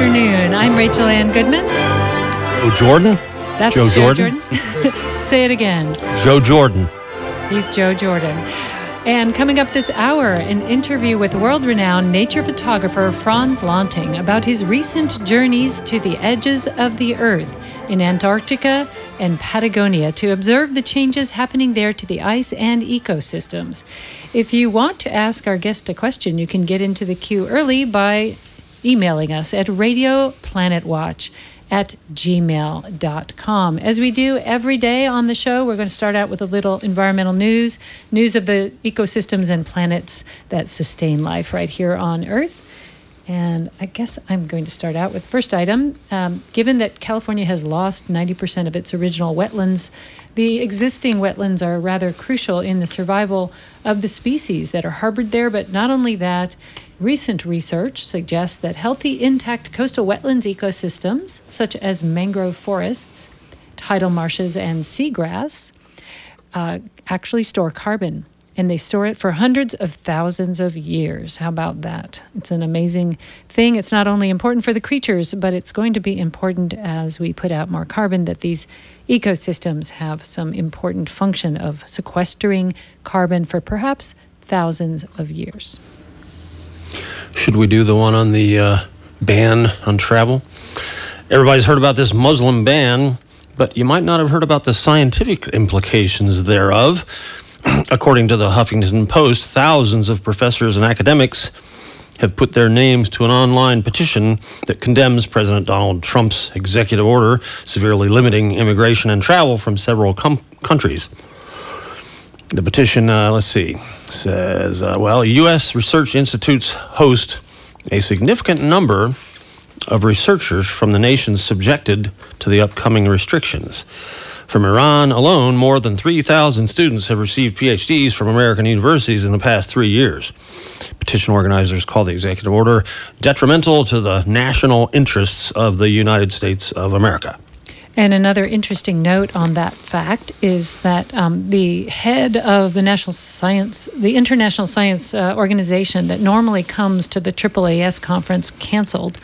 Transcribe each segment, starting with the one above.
afternoon. I'm Rachel Ann Goodman. Joe Jordan? That's Joe Joe Jordan? Say it again. Joe Jordan. He's Joe Jordan. And coming up this hour, an interview with world renowned nature photographer Frans Lanting about his recent journeys to the edges of the Earth in Antarctica and Patagonia to observe the changes happening there to the ice and ecosystems. If you want to ask our guest a question, you can get into the queue early by emailing us at radioplanetwatch at gmail.com. As we do every day on the show, we're going to start out with a little environmental news, news of the ecosystems and planets that sustain life right here on Earth. And I guess I'm going to start out with first item. Um, given that California has lost 90% of its original wetlands, the existing wetlands are rather crucial in the survival of the species that are harbored there. But not only that, recent research suggests that healthy, intact coastal wetlands ecosystems, such as mangrove forests, tidal marshes, and seagrass, uh, actually store carbon and they store it for hundreds of thousands of years. How about that? It's an amazing thing. It's not only important for the creatures, but it's going to be important as we put out more carbon that these ecosystems have some important function of sequestering carbon for perhaps thousands of years. Should we do the one on the uh, ban on travel? Everybody's heard about this Muslim ban, but you might not have heard about the scientific implications thereof. According to the Huffington Post, thousands of professors and academics have put their names to an online petition that condemns President Donald Trump's executive order severely limiting immigration and travel from several com- countries. The petition, uh, let's see, says, uh, well, U.S. research institutes host a significant number of researchers from the nations subjected to the upcoming restrictions. From Iran alone, more than 3,000 students have received PhDs from American universities in the past three years. Petition organizers call the executive order detrimental to the national interests of the United States of America. And another interesting note on that fact is that um, the head of the National Science, the International Science uh, Organization that normally comes to the AAAS conference, canceled.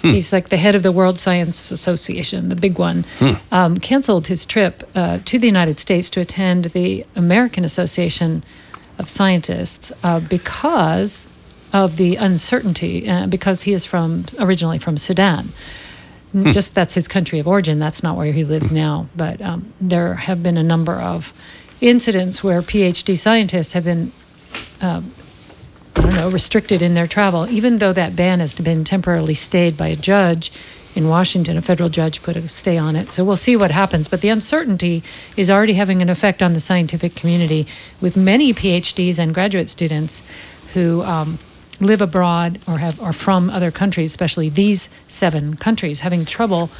Hmm. He's like the head of the World Science Association, the big one, hmm. um, canceled his trip uh, to the United States to attend the American Association of Scientists uh, because of the uncertainty, uh, because he is from originally from Sudan. Hmm. Just that's his country of origin. That's not where he lives now. But um, there have been a number of incidents where PhD scientists have been um, I don't know, restricted in their travel, even though that ban has been temporarily stayed by a judge in Washington. A federal judge put a stay on it. So we'll see what happens. But the uncertainty is already having an effect on the scientific community with many PhDs and graduate students who um, live abroad or have are from other countries, especially these seven countries, having trouble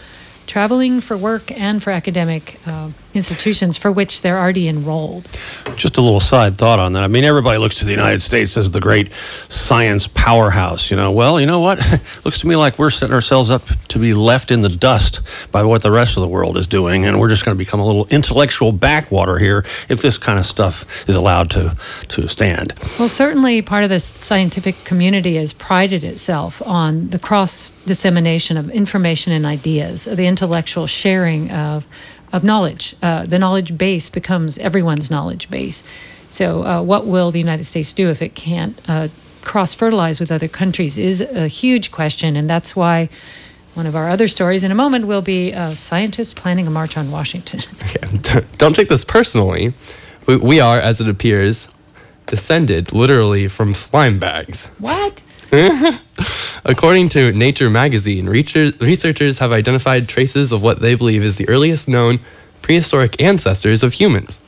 traveling for work and for academic uh, institutions for which they're already enrolled. Just a little side thought on that. I mean, everybody looks to the United States as the great science powerhouse. You know, well, you know what? looks to me like we're setting ourselves up to be left in the dust by what the rest of the world is doing, and we're just going to become a little intellectual backwater here if this kind of stuff is allowed to to stand. Well, certainly, part of the scientific community has prided itself on the cross dissemination of information and ideas, the intellectual sharing of, of knowledge. Uh, the knowledge base becomes everyone's knowledge base. So, uh, what will the United States do if it can't uh, cross fertilize with other countries is a huge question, and that's why. One of our other stories in a moment will be uh, scientists planning a march on Washington. Okay. Don't take this personally. We, we are, as it appears, descended literally from slime bags. What? According to Nature magazine, researchers have identified traces of what they believe is the earliest known prehistoric ancestors of humans.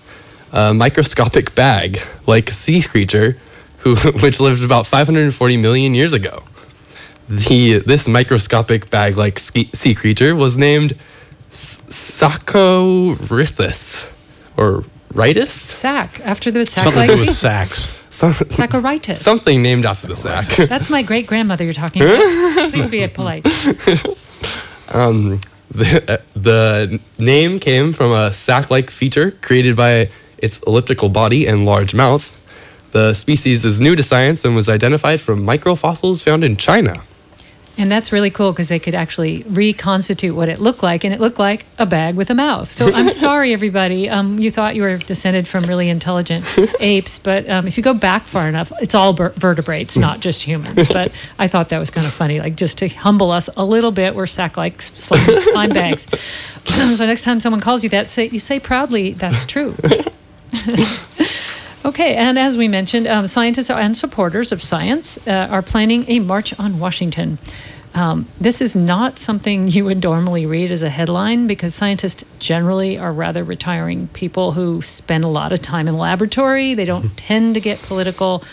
A microscopic bag, like sea creature, who, which lived about 540 million years ago. The, this microscopic bag like sea creature was named Saccorhytus, or Ritus? Sac, after the sac Something to do with sacks. Some, Saccharitis. Something named after the sack. That's my great grandmother you're talking about. Please be polite. Um, the, uh, the name came from a sack like feature created by its elliptical body and large mouth. The species is new to science and was identified from microfossils found in China. And that's really cool because they could actually reconstitute what it looked like, and it looked like a bag with a mouth. So I'm sorry, everybody. Um, you thought you were descended from really intelligent apes, but um, if you go back far enough, it's all ber- vertebrates, not just humans. But I thought that was kind of funny, like just to humble us a little bit. We're sack-like slime, slime bags. so next time someone calls you that, say you say proudly, "That's true." Okay, and as we mentioned, um, scientists and supporters of science uh, are planning a march on Washington. Um, this is not something you would normally read as a headline because scientists generally are rather retiring people who spend a lot of time in the laboratory. They don't tend to get political.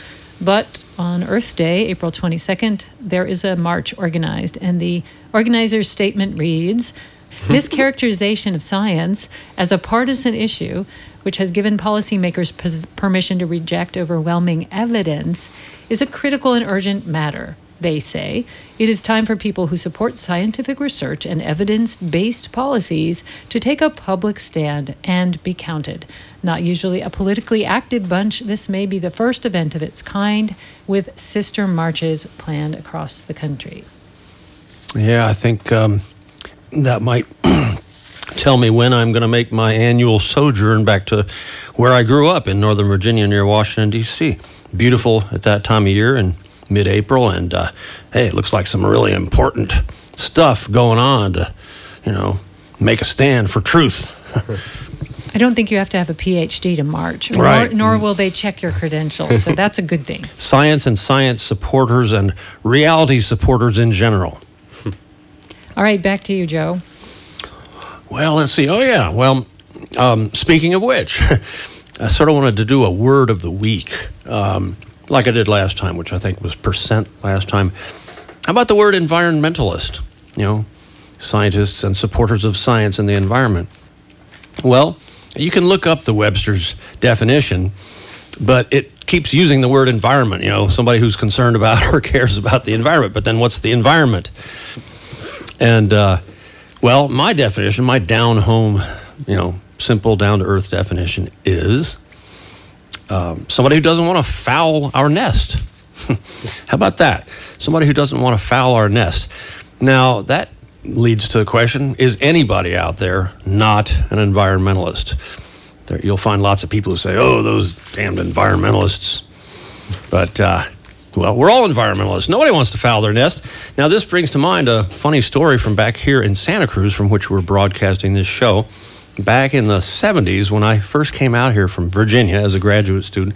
But on Earth Day, April 22nd, there is a march organized, and the organizer's statement reads Mischaracterization of science as a partisan issue which has given policymakers permission to reject overwhelming evidence, is a critical and urgent matter. They say it is time for people who support scientific research and evidence based policies to take a public stand and be counted. Not usually a politically active bunch, this may be the first event of its kind with sister marches planned across the country. Yeah, I think um, that might tell me when I'm going to make my annual sojourn back to where I grew up in Northern Virginia near Washington, D.C. Beautiful at that time of year in mid April, and uh, hey, it looks like some really important stuff going on to, you know, make a stand for truth. I don't think you have to have a PhD to march, right. nor, nor will they check your credentials. So that's a good thing. Science and science supporters and reality supporters in general. All right, back to you, Joe. Well, let's see. Oh, yeah. Well, um, speaking of which, I sort of wanted to do a word of the week, um, like I did last time, which I think was percent last time. How about the word environmentalist? You know, scientists and supporters of science and the environment. Well, you can look up the Webster's definition, but it keeps using the word environment. You know, somebody who's concerned about or cares about the environment. But then what's the environment? And, uh, well, my definition, my down home, you know, simple down to earth definition is um, somebody who doesn't want to foul our nest. How about that? Somebody who doesn't want to foul our nest. Now, that leads to the question is anybody out there not an environmentalist? There, you'll find lots of people who say, oh, those damned environmentalists. But, uh, well, we're all environmentalists. Nobody wants to foul their nest. Now, this brings to mind a funny story from back here in Santa Cruz, from which we're broadcasting this show. Back in the 70s, when I first came out here from Virginia as a graduate student,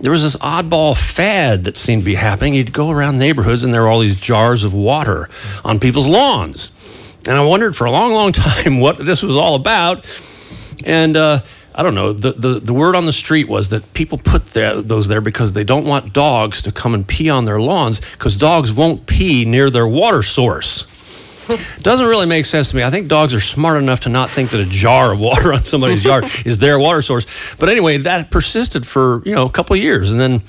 there was this oddball fad that seemed to be happening. You'd go around neighborhoods and there were all these jars of water on people's lawns. And I wondered for a long, long time what this was all about. And uh, I don't know, the, the, the word on the street was that people put those there because they don't want dogs to come and pee on their lawns because dogs won't pee near their water source. Doesn't really make sense to me. I think dogs are smart enough to not think that a jar of water on somebody's yard is their water source. But anyway, that persisted for you know a couple of years, and then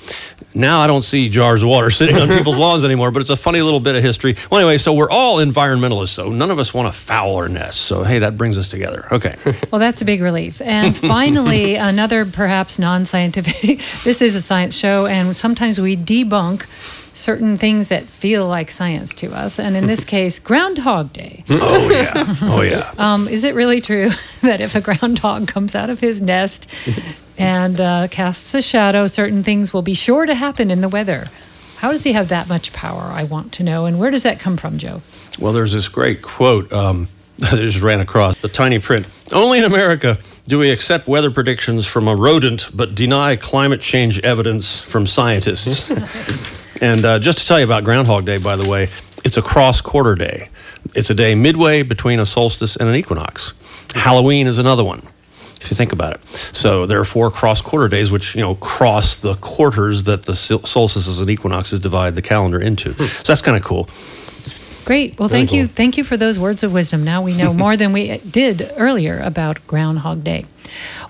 now I don't see jars of water sitting on people's lawns anymore. But it's a funny little bit of history. Well, anyway, so we're all environmentalists, so none of us want to foul our nests. So hey, that brings us together. Okay. Well, that's a big relief. And finally, another perhaps non-scientific. this is a science show, and sometimes we debunk certain things that feel like science to us. And in this case, Groundhog Day. Oh yeah. Oh yeah. Um, is it really true that if a groundhog comes out of his nest and uh, casts a shadow, certain things will be sure to happen in the weather? How does he have that much power? I want to know. And where does that come from, Joe? Well, there's this great quote. Um, I just ran across the tiny print. Only in America do we accept weather predictions from a rodent, but deny climate change evidence from scientists. And uh, just to tell you about Groundhog Day, by the way, it's a cross quarter day. It's a day midway between a solstice and an equinox. Halloween is another one, if you think about it. So there are four cross quarter days, which you know cross the quarters that the solstices and equinoxes divide the calendar into. So that's kind of cool. Great. Well, Very thank you. Thank you for those words of wisdom. Now we know more than we did earlier about Groundhog Day.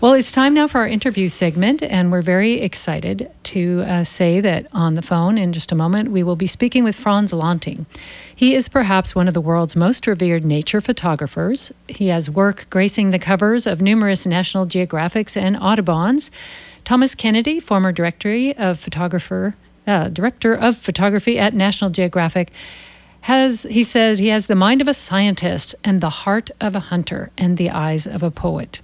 Well, it's time now for our interview segment, and we're very excited to uh, say that on the phone in just a moment we will be speaking with Frans Lanting. He is perhaps one of the world's most revered nature photographers. He has work gracing the covers of numerous National Geographics and Audubons. Thomas Kennedy, former directory of photographer, uh, director of photography at National Geographic, has he says he has the mind of a scientist and the heart of a hunter and the eyes of a poet.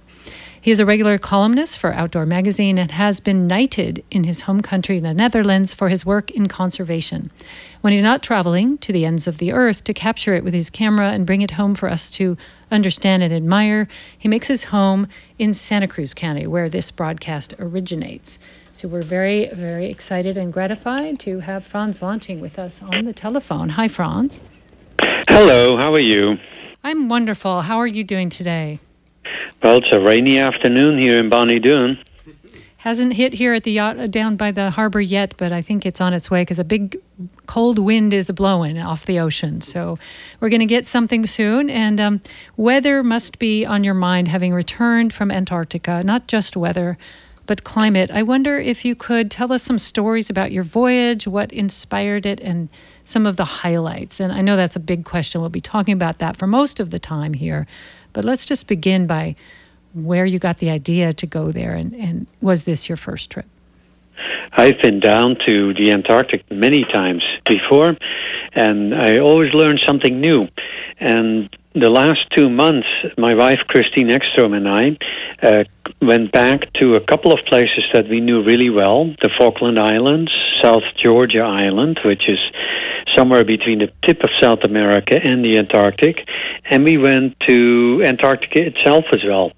He is a regular columnist for Outdoor Magazine and has been knighted in his home country, the Netherlands, for his work in conservation. When he's not traveling to the ends of the earth to capture it with his camera and bring it home for us to understand and admire, he makes his home in Santa Cruz County, where this broadcast originates. So we're very, very excited and gratified to have Frans Lanting with us on the telephone. Hi, Frans. Hello, how are you? I'm wonderful. How are you doing today? Well, it's a rainy afternoon here in Bonny Doon. Hasn't hit here at the yacht uh, down by the harbor yet, but I think it's on its way because a big cold wind is blowing off the ocean. So we're going to get something soon. And um, weather must be on your mind having returned from Antarctica, not just weather, but climate. I wonder if you could tell us some stories about your voyage, what inspired it, and some of the highlights. And I know that's a big question. We'll be talking about that for most of the time here. But let's just begin by where you got the idea to go there, and, and was this your first trip? I've been down to the Antarctic many times before, and I always learn something new. And the last two months, my wife Christine Eckstrom and I uh, went back to a couple of places that we knew really well: the Falkland Islands, South Georgia Island, which is somewhere between the tip of South America and the Antarctic, and we went to Antarctica itself as well,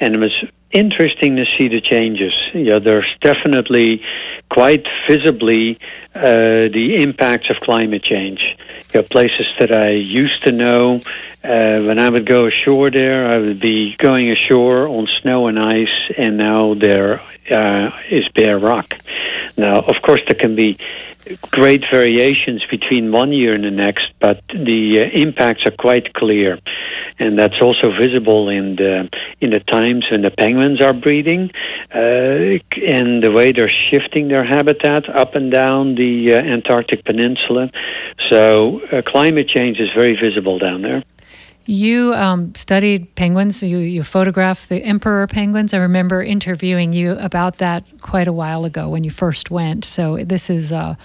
and it was interesting to see the changes. Yeah, there's definitely quite visibly uh, the impacts of climate change. You know, places that I used to know, uh, when I would go ashore there, I would be going ashore on snow and ice, and now there uh, is bare rock. Now, of course, there can be great variations between one year and the next, but the uh, impacts are quite clear, and that's also visible in the in the times when the penguins are breeding, uh, and the way they're shifting their habitat up and down the uh, Antarctic Peninsula. So, uh, climate change is very visible down there. You um, studied penguins. You you photographed the emperor penguins. I remember interviewing you about that quite a while ago when you first went. So this is uh,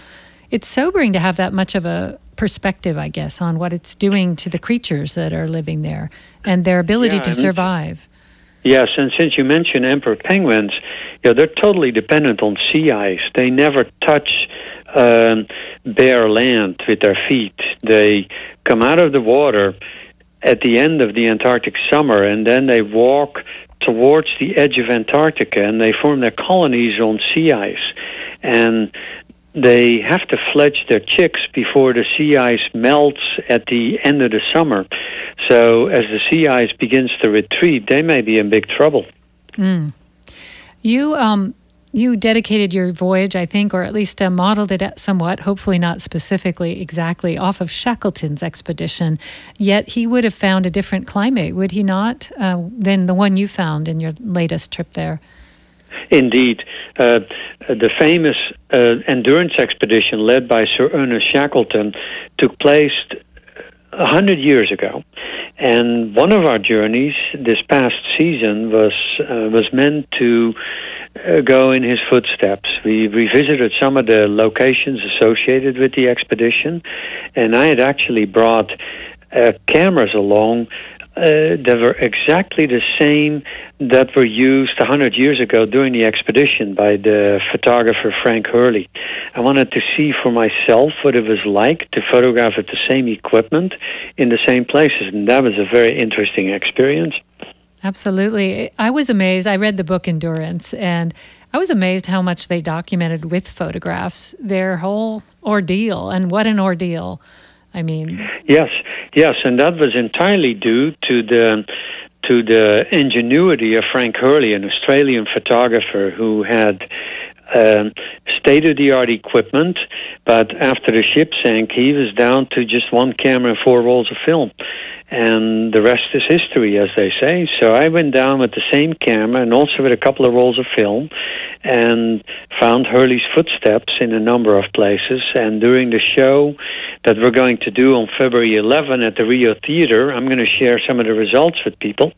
it's sobering to have that much of a perspective, I guess, on what it's doing to the creatures that are living there and their ability Yeah, to survive. Yes, and since you mentioned emperor penguins, you know, they're totally dependent on sea ice. They never touch um, bare land with their feet. They come out of the water at the end of the Antarctic summer, and then they walk towards the edge of Antarctica, and they form their colonies on sea ice. And they have to fledge their chicks before the sea ice melts at the end of the summer. So as the sea ice begins to retreat, they may be in big trouble. You um you dedicated your voyage, I think, or at least uh, modeled it somewhat, hopefully not specifically exactly, off of Shackleton's expedition. Yet he would have found a different climate, would he not, uh, than the one you found in your latest trip there? Indeed, uh, the famous uh, endurance expedition led by Sir Ernest Shackleton took place a hundred years ago, and one of our journeys this past season was uh, was meant to go in his footsteps. We revisited some of the locations associated with the expedition, and I had actually brought uh, cameras along uh, that were exactly the same that were used 100 years ago during the expedition by the photographer Frank Hurley. I wanted to see for myself what it was like to photograph with the same equipment in the same places, and that was a very interesting experience. Absolutely. I was amazed. I read the book Endurance, and I was amazed how much they documented with photographs their whole ordeal. And what an ordeal! I mean, Yes, yes, and that was entirely due to the to the ingenuity of Frank Hurley, an Australian photographer who had um, state of the art equipment, but after the ship sank, he was down to just one camera and four rolls of film. And the rest is history, as they say. So I went down with the same camera and also with a couple of rolls of film and found Hurley's footsteps in a number of places. And during the show that we're going to do on February 11 at the Rio Theater, I'm going to share some of the results with people.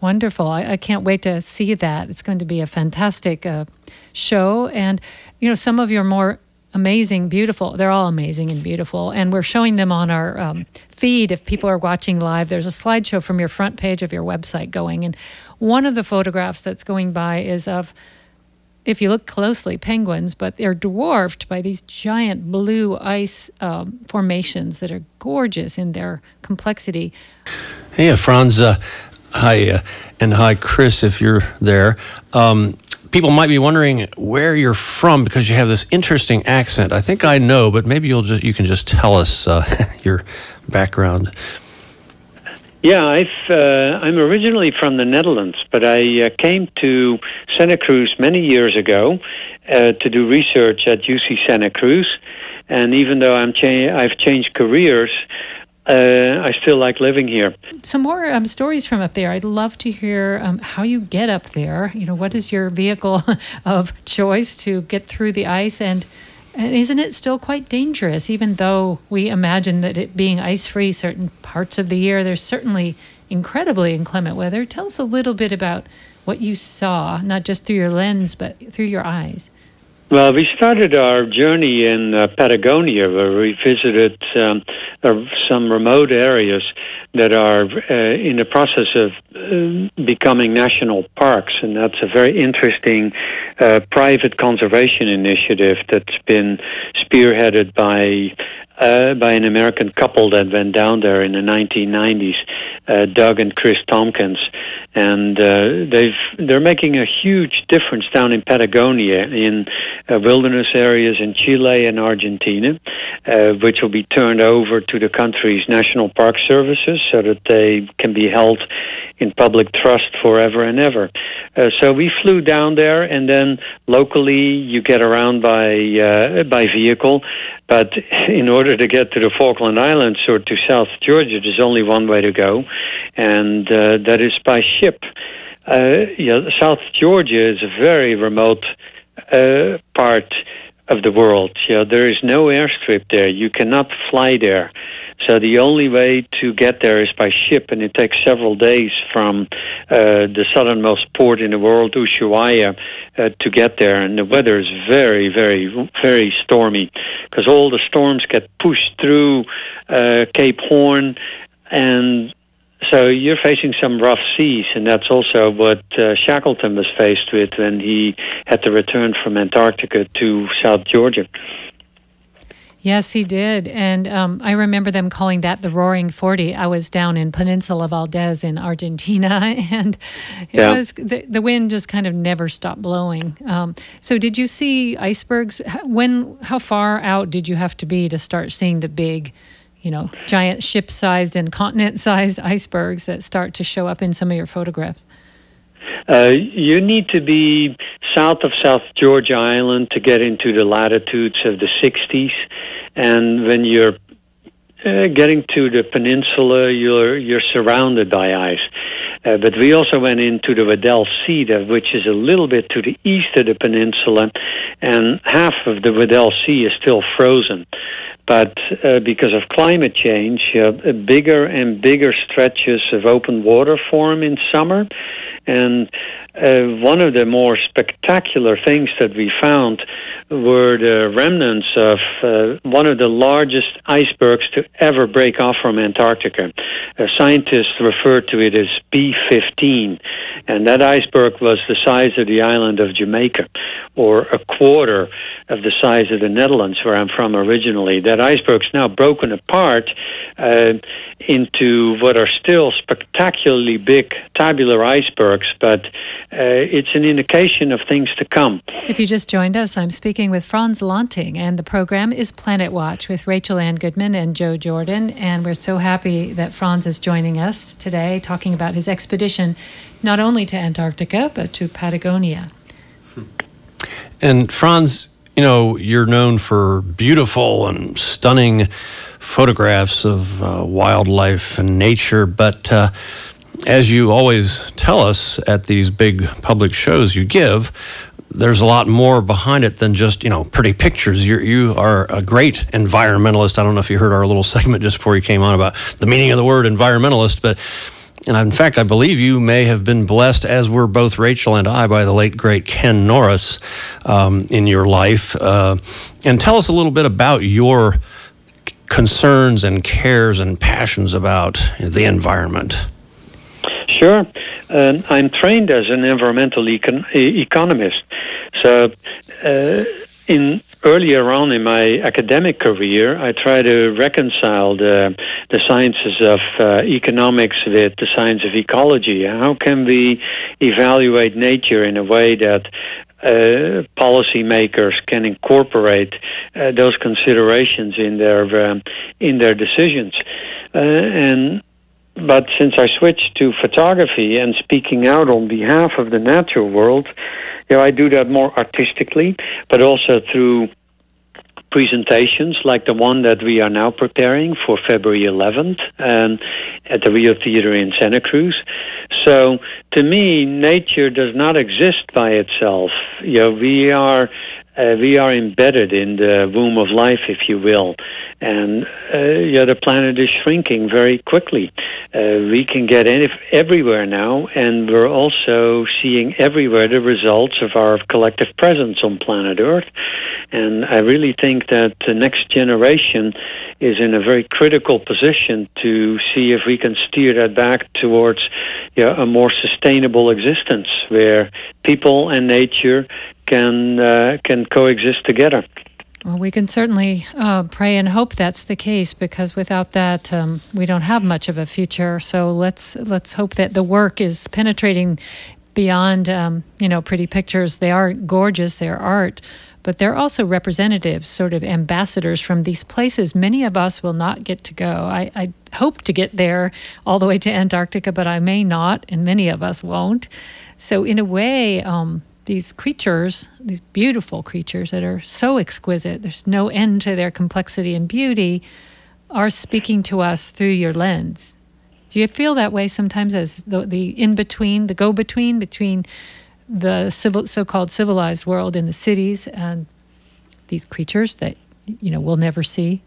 wonderful. I, I can't wait to see that. It's going to be a fantastic uh, show. And, you know, some of your more amazing, beautiful. They're all amazing and beautiful. And we're showing them on our um, feed. If people are watching live, there's a slideshow from your front page of your website going. And one of the photographs that's going by is of, if you look closely, penguins, but they're dwarfed by these giant blue ice um, formations that are gorgeous in their complexity. Hey, Frans. Uh, hi, uh, and hi, Chris, if you're there. Um, people might be wondering where you're from because you have this interesting accent. I think I know, but maybe you'll just you can just tell us uh, your background. Yeah, I've, uh, I'm originally from the Netherlands, but I uh, came to Santa Cruz many years ago uh, to do research at UC Santa Cruz. And even though I'm cha- I've changed careers, uh, I still like living here. Some more um, stories from up there. I'd love to hear um, how you get up there. You know, what is your vehicle of choice to get through the ice? And, and isn't it still quite dangerous, even though we imagine that it being ice free certain parts of the year? There's certainly incredibly inclement weather. Tell us a little bit about what you saw, not just through your lens, but through your eyes. Well, we started our journey in uh, Patagonia, where we visited um, uh, some remote areas that are uh, in the process of uh, becoming national parks, and that's a very interesting uh, private conservation initiative that's been spearheaded by uh, by an American couple that went down there in the 1990s, uh, Doug and Chris Tompkins, and uh, they've they're making a huge difference down in Patagonia, in uh, wilderness areas in Chile and Argentina, which will be turned over to the country's national park services so that they can be held in public trust forever and ever. So we flew down there, and then locally you get around by by vehicle. But in order to get to the Falkland Islands or to South Georgia, there's only one way to go, and uh, that is by ship. Uh, yeah, South Georgia is a very remote uh, part of the world. Yeah, there is no airstrip there. You cannot fly there. So the only way to get there is by ship, and it takes several days from uh, the southernmost port in the world, Ushuaia, uh, to get there. And the weather is very, very, very stormy because all the storms get pushed through uh, Cape Horn, and so you're facing some rough seas, and that's also what uh, Shackleton was faced with when he had to return from Antarctica to South Georgia. Yes, he did. And um, I remember them calling that the Roaring 40. I was down in Peninsula Valdez in Argentina, and it yeah. was the, the wind just kind of never stopped blowing. Um, so, did you see icebergs? When, how far out did you have to be to start seeing the big, you know, giant ship sized and continent sized icebergs that start to show up in some of your photographs? Uh, you need to be south of South Georgia Island to get into the latitudes of the 60s, and when you're uh, getting to the peninsula, you're you're surrounded by ice. Uh, but we also went into the Weddell Sea, which is a little bit to the east of the peninsula, and half of the Weddell Sea is still frozen. But uh, because of climate change, uh, bigger and bigger stretches of open water form in summer. And uh, one of the more spectacular things that we found were the remnants of uh, one of the largest icebergs to ever break off from Antarctica. Scientists refer to it as B15, and that iceberg was the size of the island of Jamaica, or a quarter of the size of the Netherlands, where I'm from originally. That iceberg's now broken apart uh, into what are still spectacularly big tabular icebergs, but uh, it's an indication of things to come. If you just joined us, I'm speaking with Frans Lanting, and the program is Planet Watch with Rachel Ann Goodman and Joe Jordan. And we're so happy that Frans is joining us today, talking about his expedition not only to Antarctica, but to Patagonia. And Frans, you know, you're known for beautiful and stunning photographs of uh, wildlife and nature, but uh, as you always tell us at these big public shows you give, there's a lot more behind it than just you know pretty pictures. You're, you are a great environmentalist. I don't know if you heard our little segment just before you came on about the meaning of the word environmentalist, but and in fact, I believe you may have been blessed, as were both Rachel and I, by the late great Ken Norris um, in your life. Uh, and tell us a little bit about your concerns and cares and passions about the environment. Sure. Um, I'm trained as an environmental econ- economist. So, uh, in earlier on in my academic career, I try to reconcile the, the sciences of uh, economics with the science of ecology. How can we evaluate nature in a way that uh, policymakers can incorporate uh, those considerations in their um, in their decisions. Uh, and but since I switched to photography and speaking out on behalf of the natural world, you know, I do that more artistically, but also through presentations like the one that we are now preparing for February 11th um, at the Rio Theater in Santa Cruz. So to me, nature does not exist by itself. You know, we are uh, we are embedded in the womb of life, if you will, and uh, yeah, the planet is shrinking very quickly. Uh, we can get any, everywhere now, and we're also seeing everywhere the results of our collective presence on planet Earth. And I really think that the next generation is in a very critical position to see if we can steer that back towards a more sustainable existence where people and nature can uh, can coexist together. Well, we can certainly uh, pray and hope that's the case because without that, um, we don't have much of a future. So let's let's hope that the work is penetrating beyond, um, you know, pretty pictures. They are gorgeous. They're art, but they're also representatives, sort of ambassadors from these places. Many of us will not get to go. I, I hope to get there all the way to Antarctica, but I may not, and many of us won't. So in a way. Um, these creatures, these beautiful creatures that are so exquisite, there's no end to their complexity and beauty, are speaking to us through your lens. Do you feel that way sometimes as the, the in between, the go between between the civil, so-called civilized world in the cities and these creatures that you know we'll never see?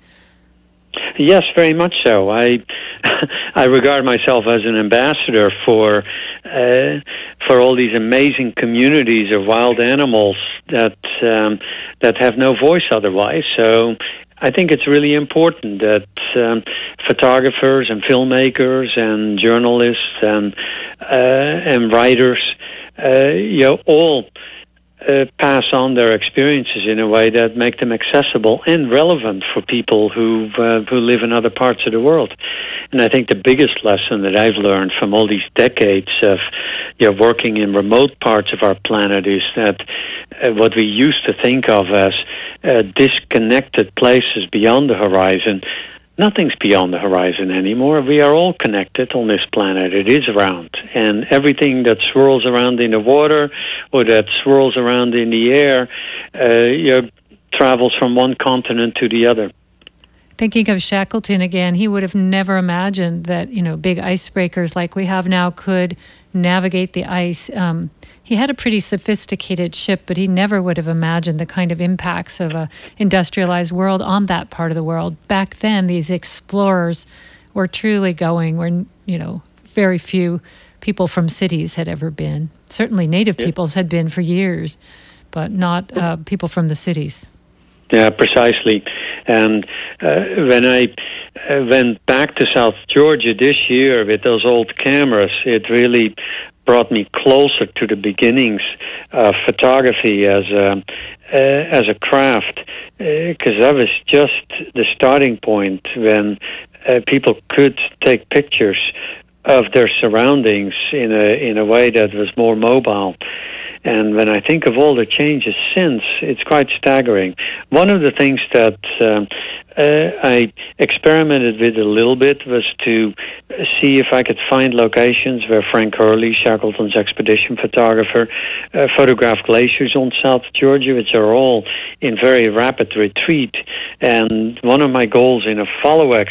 Yes, very much so. I I regard myself as an ambassador for uh, for all these amazing communities of wild animals that um, that have no voice otherwise. So I think it's really important that um, photographers and filmmakers and journalists and uh, and writers, uh, you know, all uh, pass on their experiences in a way that make them accessible and relevant for people who uh, who live in other parts of the world. And I think the biggest lesson that I've learned from all these decades of you know, working in remote parts of our planet is that uh, what we used to think of as uh, disconnected places beyond the horizon nothing's beyond the horizon anymore. We are all connected on this planet. It is round. And everything that swirls around in the water or that swirls around in the air uh, you know, travels from one continent to the other. Thinking of Shackleton again, he would have never imagined that, you know, big icebreakers like we have now could navigate the ice. Um, he had a pretty sophisticated ship, but he never would have imagined the kind of impacts of a industrialized world on that part of the world. Back then, these explorers were truly going where you know very few people from cities had ever been. Certainly, native yeah. peoples had been for years, but not uh, people from the cities. Yeah, precisely. And uh, when I uh, went back to South Georgia this year with those old cameras, it really brought me closer to the beginnings of photography as a uh, as a craft because uh, that was just the starting point when uh, people could take pictures of their surroundings in a in a way that was more mobile. And when I think of all the changes since, it's quite staggering. One of the things that um, uh, I experimented with a little bit was to see if I could find locations where Frank Hurley, Shackleton's expedition photographer, uh, photographed glaciers on South Georgia, which are all in very rapid retreat. And one of my goals in a follow a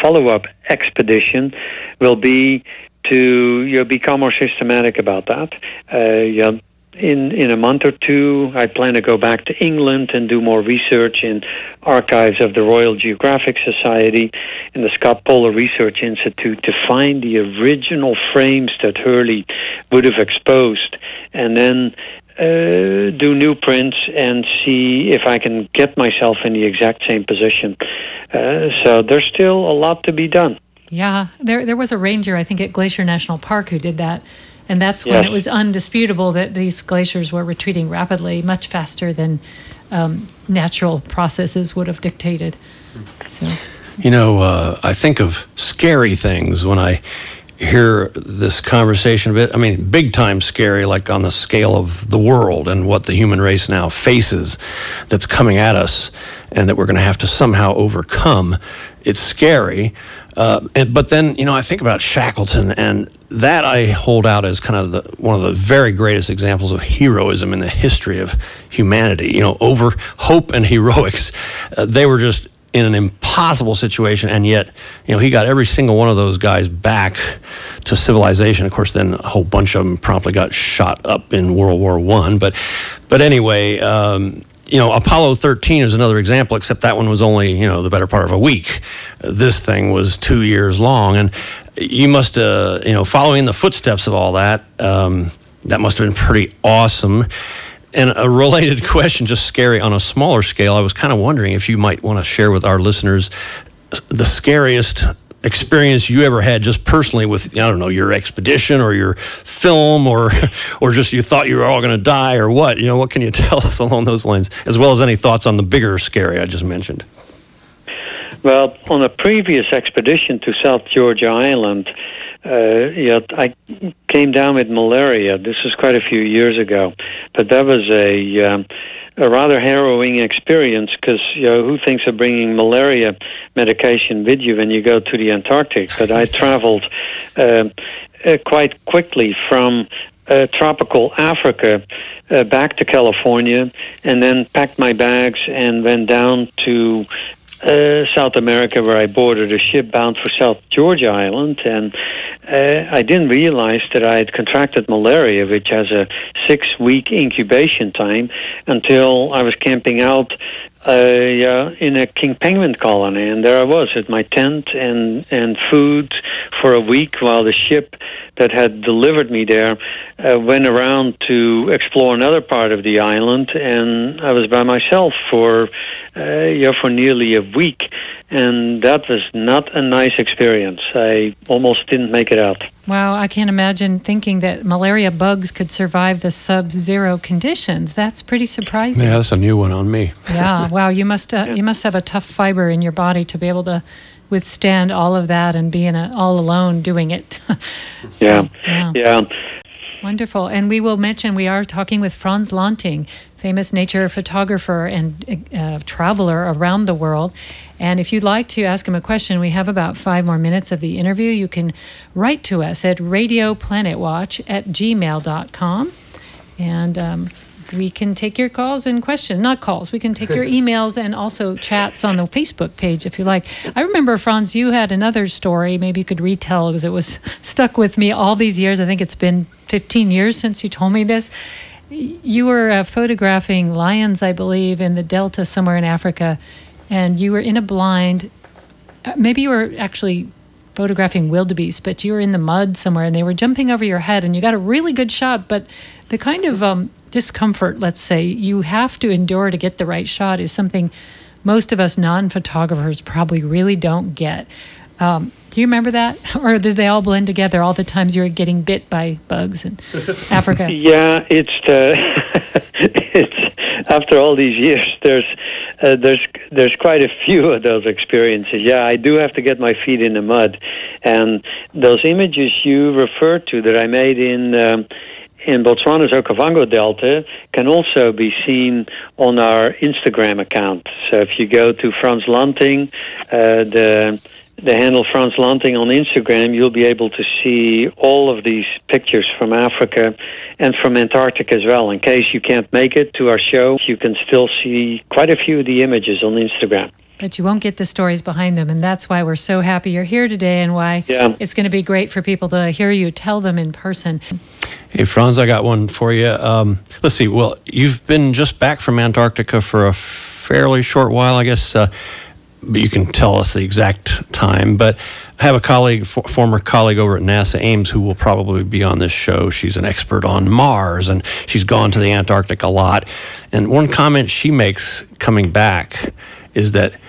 follow up expedition will be to you know, become more systematic about that. Uh, you know, in in a month or two, I plan to go back to England and do more research in archives of the Royal Geographic Society and the Scott Polar Research Institute to find the original frames that Hurley would have exposed, and then uh, do new prints and see if I can get myself in the exact same position. Uh, so there's still a lot to be done. Yeah, there there was a ranger I think at Glacier National Park who did that, and that's when yes. it was undisputable that these glaciers were retreating rapidly, much faster than um, natural processes would have dictated. So, you know, uh, I think of scary things when I hear this conversation a bit. I mean, big time scary, like on the scale of the world and what the human race now faces that's coming at us and that we're going to have to somehow overcome. It's scary. Uh, and, but then, you know, I think about Shackleton, and that I hold out as kind of the, one of the very greatest examples of heroism in the history of humanity. You know, over hope and heroics, uh, they were just in an impossible situation, and yet, you know, he got every single one of those guys back to civilization. Of course, then a whole bunch of them promptly got shot up in World War One. But, but anyway, um, you know, Apollo 13 is another example, except that one was only, you know, the better part of a week. This thing was two years long. And you must, uh, you know, following the footsteps of all that, um, that must have been pretty awesome. And a related question, just scary on a smaller scale, I was kind of wondering if you might want to share with our listeners the scariest experience you ever had just personally with I don't know your expedition or your film or or just you thought you were all going to die or what? You know what can you tell us along those lines as well as any thoughts on the bigger scary I just mentioned? Well on a previous expedition to South Georgia Island uh, yeah, I came down with malaria. This was quite a few years ago, but that was a um, a rather harrowing experience because you know who thinks of bringing malaria medication with you when you go to the Antarctic? But I traveled uh, uh, quite quickly from uh, tropical Africa uh, back to California, and then packed my bags and went down to uh, South America, where I boarded a ship bound for South Georgia Island, and uh, I didn't realize that I had contracted malaria, which has a six-week incubation time, until I was camping out uh, in a king penguin colony, and there I was at my tent and and food for a week while the ship that had delivered me there uh, went around to explore another part of the island, and I was by myself for uh, yeah for nearly a week, and that was not a nice experience. I almost didn't make it out. Wow, I can't imagine thinking that malaria bugs could survive the sub-zero conditions. That's pretty surprising. Yeah, that's a new one on me. yeah, wow, you must uh, you must have a tough fiber in your body to be able to withstand all of that and being a, all alone doing it. so, yeah. yeah. Yeah. Wonderful. And we will mention we are talking with Frans Lanting, famous nature photographer and uh, traveler around the world. And if you'd like to ask him a question, we have about five more minutes of the interview. You can write to us at radioplanetwatch at gmail.com. And um, we can take your calls and questions. Not calls. We can take your emails and also chats on the Facebook page if you like. I remember, Frans, you had another story. Maybe you could retell because it was stuck with me all these years. I think it's been 15 years since you told me this. You were uh, photographing lions, I believe, in the Delta somewhere in Africa, and you were in a blind. Uh, maybe you were actually photographing wildebeest, but you were in the mud somewhere and they were jumping over your head, and you got a really good shot. But the kind of um, discomfort, let's say, you have to endure to get the right shot is something most of us non photographers probably really don't get. Um, do you remember that? Or did they all blend together all the times you were getting bit by bugs in Africa? Yeah, it's the it's after all these years there's uh, there's there's quite a few of those experiences. Yeah, I do have to get my feet in the mud, and those images you refer to that I made in um, in Botswana's Okavango Delta can also be seen on our Instagram account. So if you go to Frans Lanting, uh, the the handle Frans Lanting on Instagram, you'll be able to see all of these pictures from Africa and from Antarctica as well. In case you can't make it to our show, you can still see quite a few of the images on Instagram. but you won't get the stories behind them. And that's why we're so happy you're here today and why Yeah. it's going to be great for people to hear you tell them in person. Hey, Frans, I got one for you. Um, let's see. Well, you've been just back from Antarctica for a fairly short while, I guess. Uh, but you can tell us the exact time. But I have a colleague, for, former colleague over at NASA Ames, who will probably be on this show. She's an expert on Mars, and she's gone to the Antarctic a lot. And one comment she makes coming back is that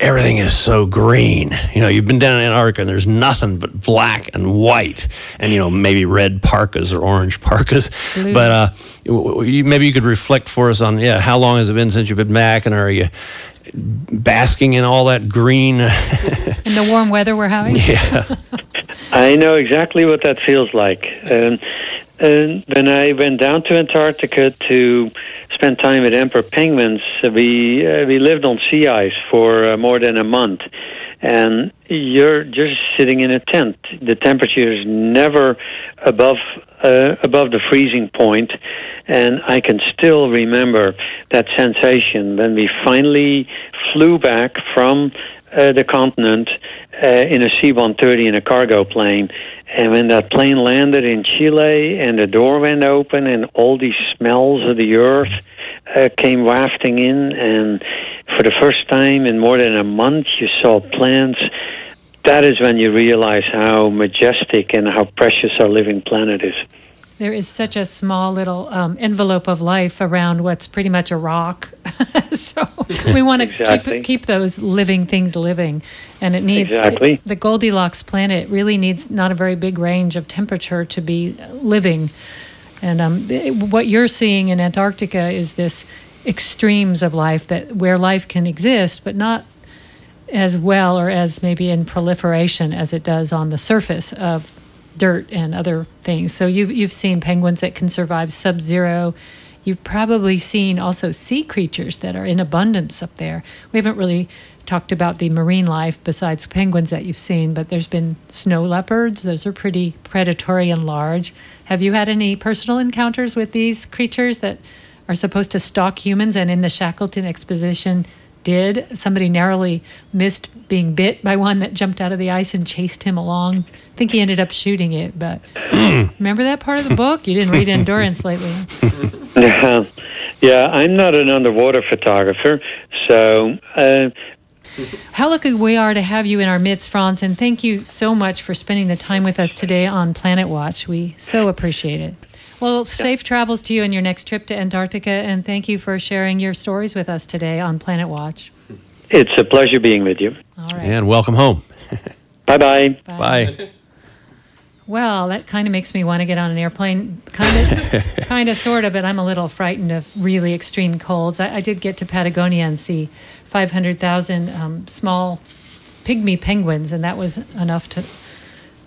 everything is so green. You know, you've been down in Antarctica and there's nothing but black and white and, you know, maybe red parkas or orange parkas. Blue. But uh, w- w- you, maybe you could reflect for us on, yeah, how long has it been since you've been back and are you basking in all that green? In the warm weather we're having? yeah. I know exactly what that feels like. Um, and when I went down to Antarctica to spend time with emperor penguins, we uh, we lived on sea ice for uh, more than a month, and you're just sitting in a tent. The temperature is never above uh, above the freezing point, and I can still remember that sensation when we finally flew back from uh, the continent uh, in a C-130 in a cargo plane. And when that plane landed in Chile and the door went open and all these smells of the earth uh, came wafting in, and for the first time in more than a month, you saw plants. That is when you realize how majestic and how precious our living planet is. There is such a small little um, envelope of life around what's pretty much a rock. so we want to Exactly. keep, keep those living things living. And it needs Exactly. the Goldilocks planet really needs not a very big range of temperature to be living. And um, it- what you're seeing in Antarctica is this extremes of life that where life can exist, but not as well or as maybe in proliferation as it does on the surface of dirt and other things. So you've you've seen penguins that can survive sub-zero. You've probably seen also sea creatures that are in abundance up there. We haven't really talked about the marine life besides penguins that you've seen, but there's been snow leopards. Those are pretty predatory and large. Have you had any personal encounters with these creatures that are supposed to stalk humans and in the Shackleton exposition did. Somebody narrowly missed being bit by one that jumped out of the ice and chased him along. I think he ended up shooting it, but remember that part of the book? You didn't read Endurance lately. Yeah, yeah. I'm not an underwater photographer, so uh, How lucky we are to have you in our midst, Frans, and thank you so much for spending the time with us today on Planet Watch. We so appreciate it. Well, safe travels to you on your next trip to Antarctica, and thank you for sharing your stories with us today on Planet Watch. it's a pleasure being with you. All right. And welcome home. Bye bye. Bye. Well, that kind of makes me want to get on an airplane. Kind of, kind of, sort of, but I'm a little frightened of really extreme colds. I, I did get to Patagonia and see 500,000 um, small pygmy penguins, and that was enough to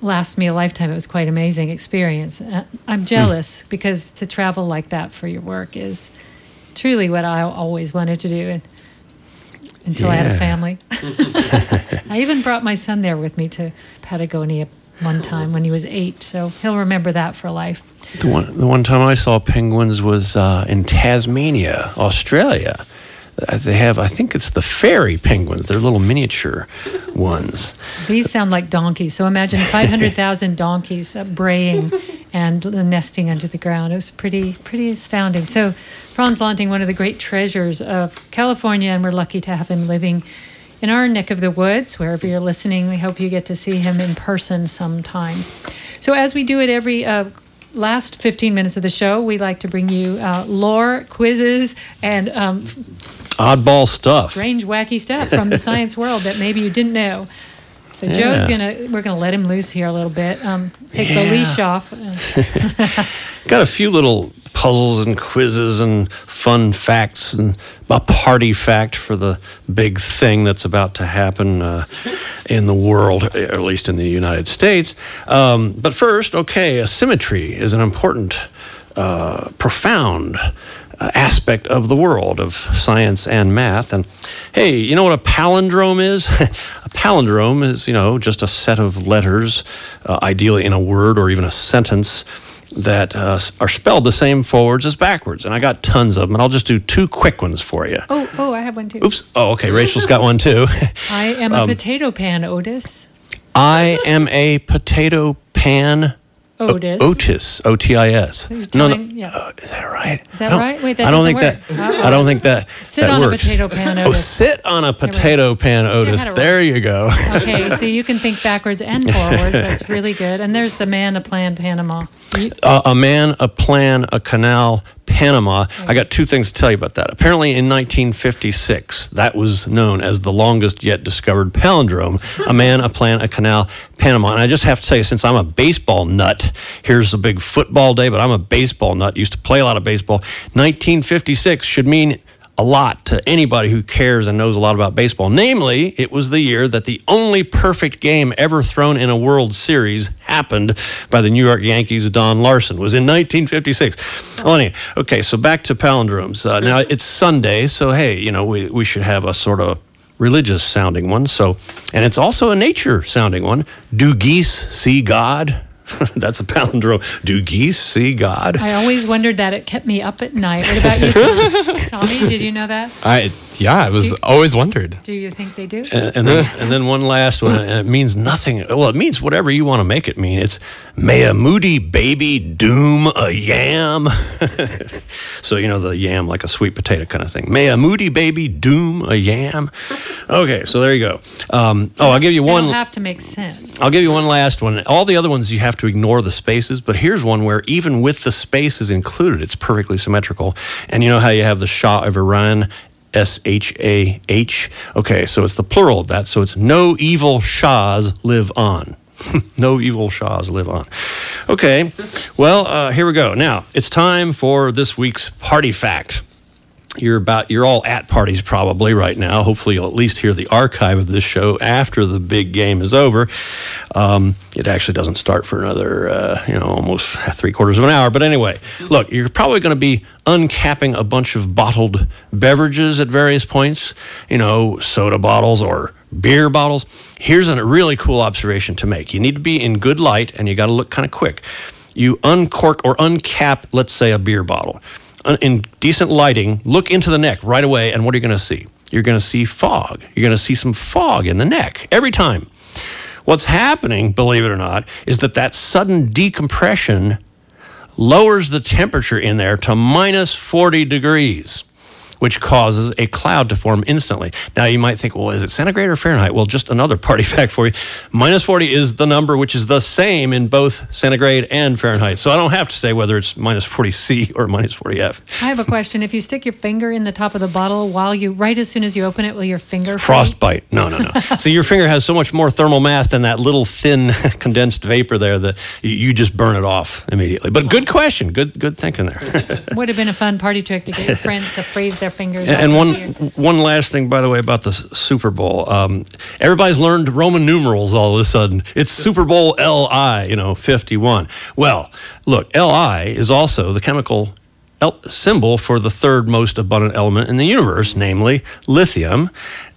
last me a lifetime. It was quite amazing experience. Uh, I'm jealous because to travel like that for your work is truly what I always wanted to do. And, until I had a family. I even brought my son there with me to Patagonia one time when he was eight, so he'll remember that for life. The one, the one time I saw penguins was uh, in Tasmania, Australia. Uh, They have, I think it's the fairy penguins. They're little miniature ones. These sound like donkeys, so imagine 500,000 donkeys uh, braying and nesting under the ground. It was pretty, pretty astounding. So, Frans Lanting, one of the great treasures of California, and we're lucky to have him living in our neck of the woods, wherever you're listening. We hope you get to see him in person sometimes. So, as we do it every uh, last 15 minutes of the show, we like to bring you uh, lore, quizzes, and um, Oddball stuff. strange, wacky stuff from the science world that maybe you didn't know. So Joe's gonna we're gonna let him loose here a little bit. Um, take the leash off. Got a few little puzzles and quizzes and fun facts and a party fact for the big thing that's about to happen uh, in the world, or at least in the United States. Um, but first, okay, symmetry is an important, uh, profound uh, aspect of the world of science and math. And hey, you know what a palindrome is? a palindrome is, you know, just a set of letters, uh, ideally in a word or even a sentence that uh, are spelled the same forwards as backwards. And I got tons of them, and I'll just do two quick ones for you. oh, oh, I have one too. Oops. Oh, okay. Rachel's got one too. I am Um, a potato pan, Otis. I am a potato pan. O- Otis. Otis. O T I S. No, no. yeah. Oh, is that right? Is that I don't- right? Wait, that I don't think doesn't that. work. I don't think that. Sit that on a potato pan, Otis. Oh, Otis. sit on a potato pan, Otis. There you go. Okay, so you can think backwards and forwards. That's really good. And there's the man, a plan, Panama. You- uh, a man, a plan, a canal, Panama. I mm-hmm. got two things to tell you about that. Apparently, in 1956, that was known as the longest yet discovered palindrome. a man, a plan, a canal, Panama. And I just have to say, since I'm a baseball nut, here's a big football day, but I'm a baseball nut. Used to play a lot of baseball. 1956 should mean a lot to anybody who cares and knows a lot about baseball. Namely, it was the year that the only perfect game ever thrown in a World Series happened by the New York Yankees' Don Larsen. Was in 1956. Well, anyway, okay, so back to palindromes. Uh, now it's Sunday, so hey, you know we we should have a sort of religious sounding one. So, and it's also a nature sounding one. Do geese see God? That's a palindrome. Do geese see God? I always wondered that. It kept me up at night. What about you, Tommy? Did you know that? I yeah, I was always wondered. Do you think they do? and, and then and then one last one, and it means nothing. Well, it means whatever you want to make it mean. It's may a moody baby doom a yam. so you know the yam like a sweet potato kind of thing. May a moody baby doom a yam. Okay, so there you go. Um, oh, I'll give you one. don't have to make sense. I'll give you one last one. All the other ones you have to ignore the spaces, but here's one where even with the spaces included, it's perfectly symmetrical. And you know how you have the Shah of Iran, S H A H? Okay, so it's the plural of that. So it's no evil Shahs live on. no evil Shahs live on. Okay, well, uh, here we go. Now, it's time for this week's party fact you're about you're all at parties probably right now. Hopefully you'll at least hear the archive of this show after the big game is over. Um, it actually doesn't start for another uh, you know almost three quarters of an hour. But anyway look you're probably going to be uncapping a bunch of bottled beverages at various points you know soda bottles or beer bottles. Here's a really cool observation to make. You need to be in good light and you got to look kind of quick. You uncork or uncap let's say a beer bottle Uh, in decent lighting, look into the neck right away, and what are you going to see? You're going to see fog. You're going to see some fog in the neck every time. What's happening, believe it or not, is that that sudden decompression lowers the temperature in there to minus 40 degrees, which causes a cloud to form instantly. Now, you might think, well, is it centigrade or Fahrenheit? Well, just another party fact for you. Minus 40 is the number which is the same in both centigrade and Fahrenheit. So I don't have to say whether it's minus 40 C or minus 40 F. I have a question. If you stick your finger in the top of the bottle while you, right as soon as you open it, will your finger? Frostbite. No, no, no. so your finger has so much more thermal mass than that little thin condensed vapor there that you, you just burn it off immediately. But good question. Good, good thinking there. Would have been a fun party trick to get your friends to freeze their fingers. And, and one you. one last thing, by the way, about the Super Bowl. Um, everybody's learned Roman numerals all of a sudden. It's Super Bowl LI, you know, 51. Well, look, LI is also the chemical el- symbol for the third most abundant element in the universe, namely lithium.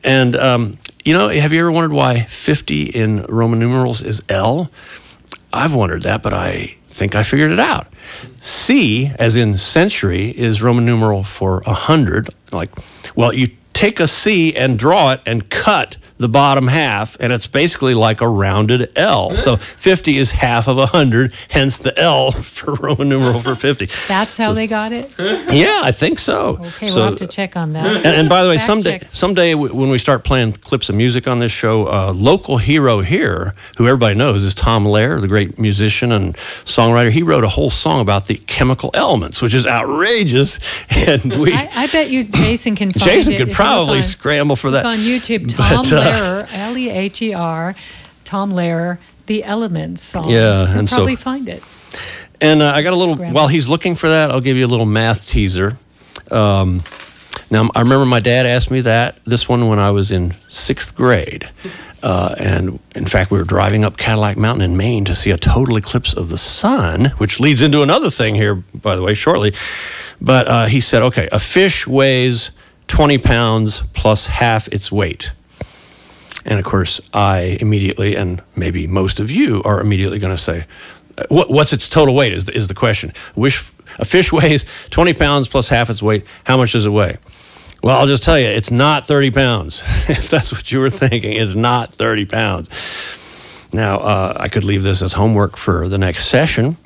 And, um, you know, have you ever wondered why 50 in Roman numerals is L? I've wondered that, but I think I figured it out. C, as in century, is Roman numeral for a hundred. Like, well, you take a C and draw it and cut the bottom half, and it's basically like a rounded L. So 50 is half of a hundred, hence the L for Roman numeral for 50. That's how they got it? Yeah, I think so. Okay, So- we'll have to check on that. and, and by the way, Fact someday, check. someday when we start playing clips of music on this show, uh, local hero here, who everybody knows, is Tom Lehrer, the great musician and songwriter. He wrote a whole song about the chemical elements, which is outrageous. And we, I, I bet you Jason can find Jason could probably on- scramble for that. On YouTube, But, Tom uh, Lehrer, L E H E R, Tom Lehrer, The Elements song. Yeah, You'll and so- probably find it. And uh, I got a little, Scramble. while he's looking for that, I'll give you a little math teaser. Um, now, I remember my dad asked me that, this one when I was in sixth grade. Uh, and in fact, we were driving up Cadillac Mountain in Maine to see a total eclipse of the sun, which leads into another thing here, by the way, shortly. But uh, he said, okay, a fish weighs 20 pounds plus half its weight. And of course, I immediately, and maybe most of you are immediately going to say, what, what's its total weight is the, is the question. Wish, a fish weighs 20 pounds plus half its weight. How much does it weigh? Well, I'll just tell you, it's not 30 pounds. if that's what you were thinking, it's not 30 pounds. Now, uh, I could leave this as homework for the next session.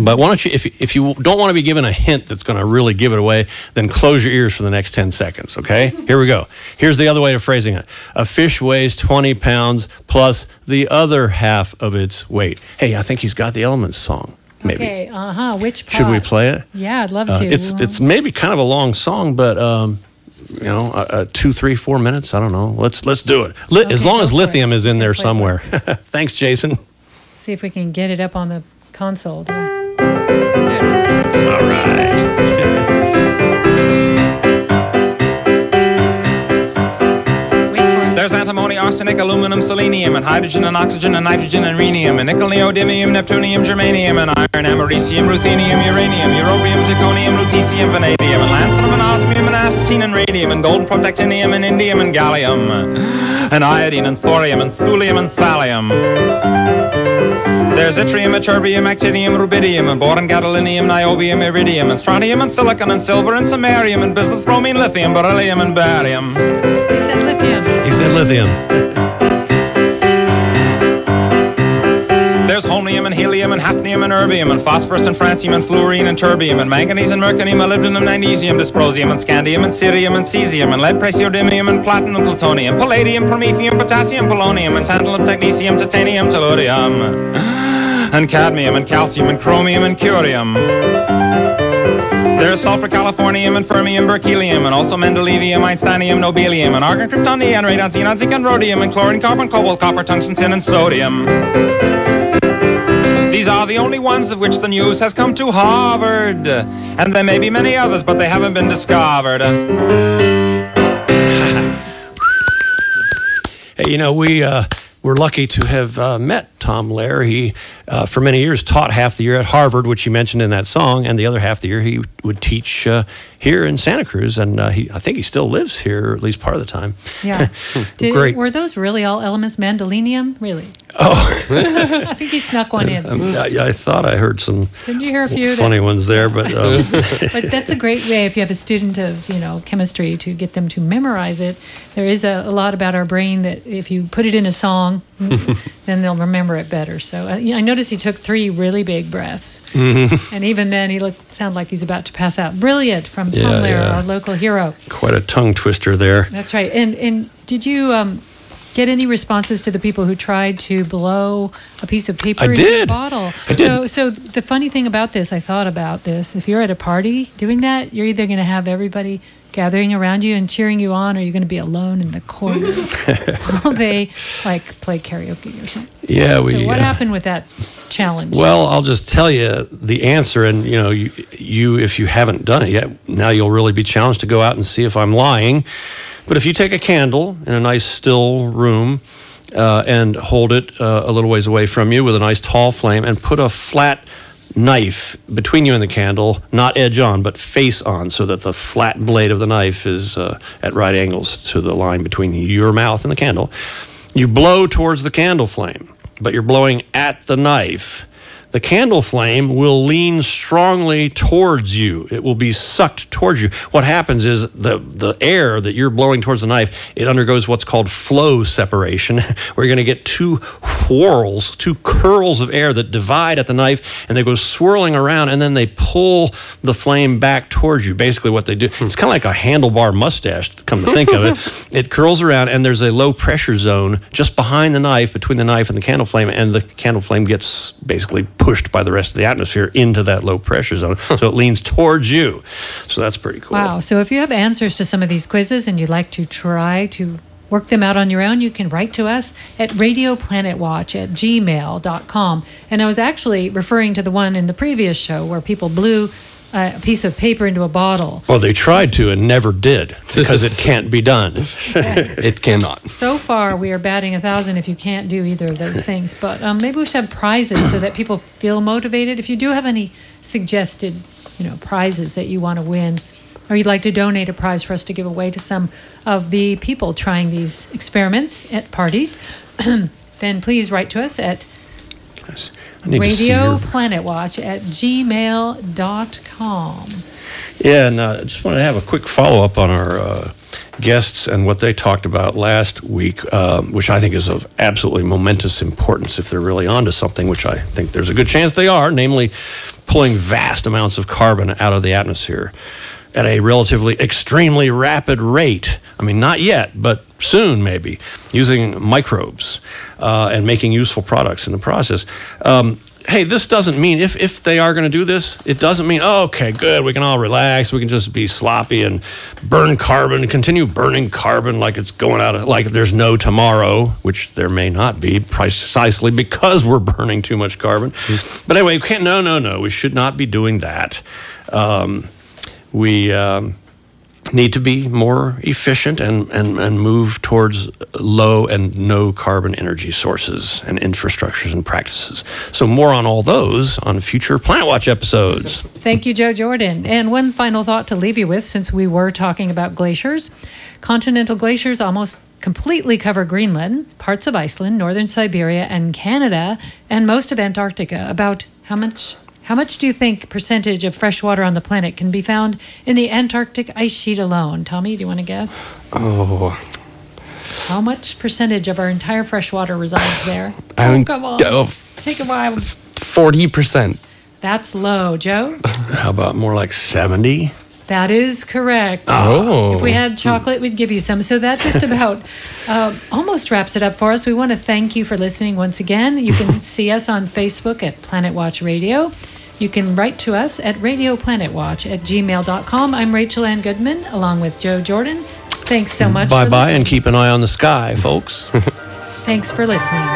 But why don't you, if, if you don't want to be given a hint that's going to really give it away, then close your ears for the next 10 seconds, okay? Here we go. Here's the other way of phrasing it A fish weighs 20 pounds plus the other half of its weight. Hey, I think he's got the Elements song, maybe. Okay, uh huh. Which part? Should we play it? Yeah, I'd love Uh, to. it's, it's maybe kind of a long song, but. Um, you know, uh, uh, two, three, four minutes. I don't know. Let's let's do it. Li- as long as lithium is in there somewhere. Thanks, Jason. See if we can get it up on the console. Do All right. Antimony, aluminum, selenium, and hydrogen and oxygen and nitrogen and rhenium, and nickel, neodymium, neptunium, germanium, and iron, americium, ruthenium, uranium, europium, zirconium, lutetium, vanadium, and lanthanum, and osmium, and astatine, and radium, and gold, protactinium, and indium, and gallium, and iodine, and thorium, and thulium, and thallium. There's yttrium, ytterbium, actinium, rubidium, and boron, gadolinium, niobium, iridium, and strontium, and silicon, and silver, and samarium, and bismuth, bromine, lithium, beryllium, and barium. Said lithium. There's holmium and helium and hafnium and erbium and phosphorus and francium and fluorine and terbium and manganese and molybdenum, and magnesium, dysprosium and scandium and cerium and cesium and lead, praseodymium and platinum, plutonium, palladium, promethium, potassium, polonium and tantalum, technetium, titanium, tellurium and cadmium and calcium and chromium and curium. There's sulfur, californium, and fermium, berkelium, and also mendelevium, einsteinium, nobelium, and argon, krypton, neon, radon, xenon, zinc, and rhodium, and chlorine, carbon, cobalt, copper, tungsten, tin, and sodium. These are the only ones of which the news has come to Harvard. And there may be many others, but they haven't been discovered. Hey, you know, we uh, we're lucky to have uh, met Tom Lehrer. He, uh, for many years, taught half the year at Harvard, which you mentioned in that song, and the other half the year he would teach uh, here in Santa Cruz. And uh, he, I think he still lives here, at least part of the time. Yeah. Did, Great. Were those really all elements mandolinium? Really? Oh, I think he snuck one in. I, I thought I heard some Didn't you hear a few? that- funny ones there, but um, but that's a great way if you have a student of you know chemistry to get them to memorize it. There is a, a lot about our brain that if you put it in a song, then they'll remember it better. So uh, yeah, I noticed he took three really big breaths, and even then he looked sounded like he's about to pass out. Brilliant from Tom Yeah, Lehrer, yeah. our local hero. quite a tongue twister there. That's right. And and did you um, get any responses to the people who tried to blow a piece of paper I into did. a bottle? I so did. so the funny thing about this, I thought about this. If you're at a party doing that, you're either going to have everybody gathering around you and cheering you on, or you're going to be alone in the corner while they like play karaoke or something. Yeah, we. so what uh, happened with that challenge? Well, I'll just tell you the answer, and you know, you, you if you haven't done it yet, now you'll really be challenged to go out and see if I'm lying. But if you take a candle in a nice still room uh, and hold it uh, a little ways away from you with a nice tall flame, and put a flat knife between you and the candle, not edge on, but face on, so that the flat blade of the knife is uh, at right angles to the line between your mouth and the candle. You blow towards the candle flame, but you're blowing at the knife. The candle flame will lean strongly towards you. It will be sucked towards you. What happens is the, the air that you're blowing towards the knife, it undergoes what's called flow separation, where you're going to get two whorls, two curls of air that divide at the knife, and they go swirling around, and then they pull the flame back towards you. Basically, what they do, it's kind of like a handlebar mustache, come to think of it. It curls around, and there's a low pressure zone just behind the knife, between the knife and the candle flame, and the candle flame gets basically pushed by the rest of the atmosphere into that low pressure zone. so it leans towards you. So that's pretty cool. Wow. So if you have answers to some of these quizzes and you'd like to try to work them out on your own, you can write to us at radioplanetwatch at gmail.com. And I was actually referring to the one in the previous show where people blew a piece of paper into a bottle. Well, they tried to and never did because it can't be done. It cannot. So far, we are batting a thousand if you can't do either of those things. But um, maybe we should have prizes so that people feel motivated. If you do have any suggested, you know, prizes that you want to win, or you'd like to donate a prize for us to give away to some of the people trying these experiments at parties, then please write to us at I need to see Radio Planet Watch at gmail.com. Yeah, and uh, I just want to have a quick follow up on our uh, guests and what they talked about last week, uh, which I think is of absolutely momentous importance if they're really onto something, which I think there's a good chance they are, namely pulling vast amounts of carbon out of the atmosphere at a relatively extremely rapid rate. I mean, not yet, but soon maybe, using microbes uh, and making useful products in the process. Um, hey, this doesn't mean if, if they are going to do this, it doesn't mean, oh, okay, good, we can all relax, we can just be sloppy and burn carbon, continue burning carbon like it's going out of, like there's no tomorrow, which there may not be, precisely because we're burning too much carbon. Mm-hmm. But anyway, can't, no, no, no, we should not be doing that. Um, we um, need to be more efficient and, and, and move towards low and no carbon energy sources and infrastructures and practices. So, more on all those on future Planet Watch episodes. Thank you, Joe Jordan. And one final thought to leave you with since we were talking about glaciers continental glaciers almost completely cover Greenland, parts of Iceland, northern Siberia, and Canada, and most of Antarctica. About how much? How much do you think percentage of fresh water on the planet can be found in the Antarctic ice sheet alone? Tommy, do you want to guess? Oh. How much percentage of our entire fresh water resides there? I oh, come on. Oh, Take a while. 40%. That's low, Joe. How about more like 70? That is correct. Oh. If we had chocolate, we'd give you some. So that just about uh, almost wraps it up for us. We want to thank you for listening once again. You can see us on Facebook at Planet Watch Radio. You can write to us at radioplanetwatch at gmail.com. I'm Rachel Ann Goodman along with Joe Jordan. Thanks so much. Bye bye and keep an eye on the sky, folks. Thanks for listening.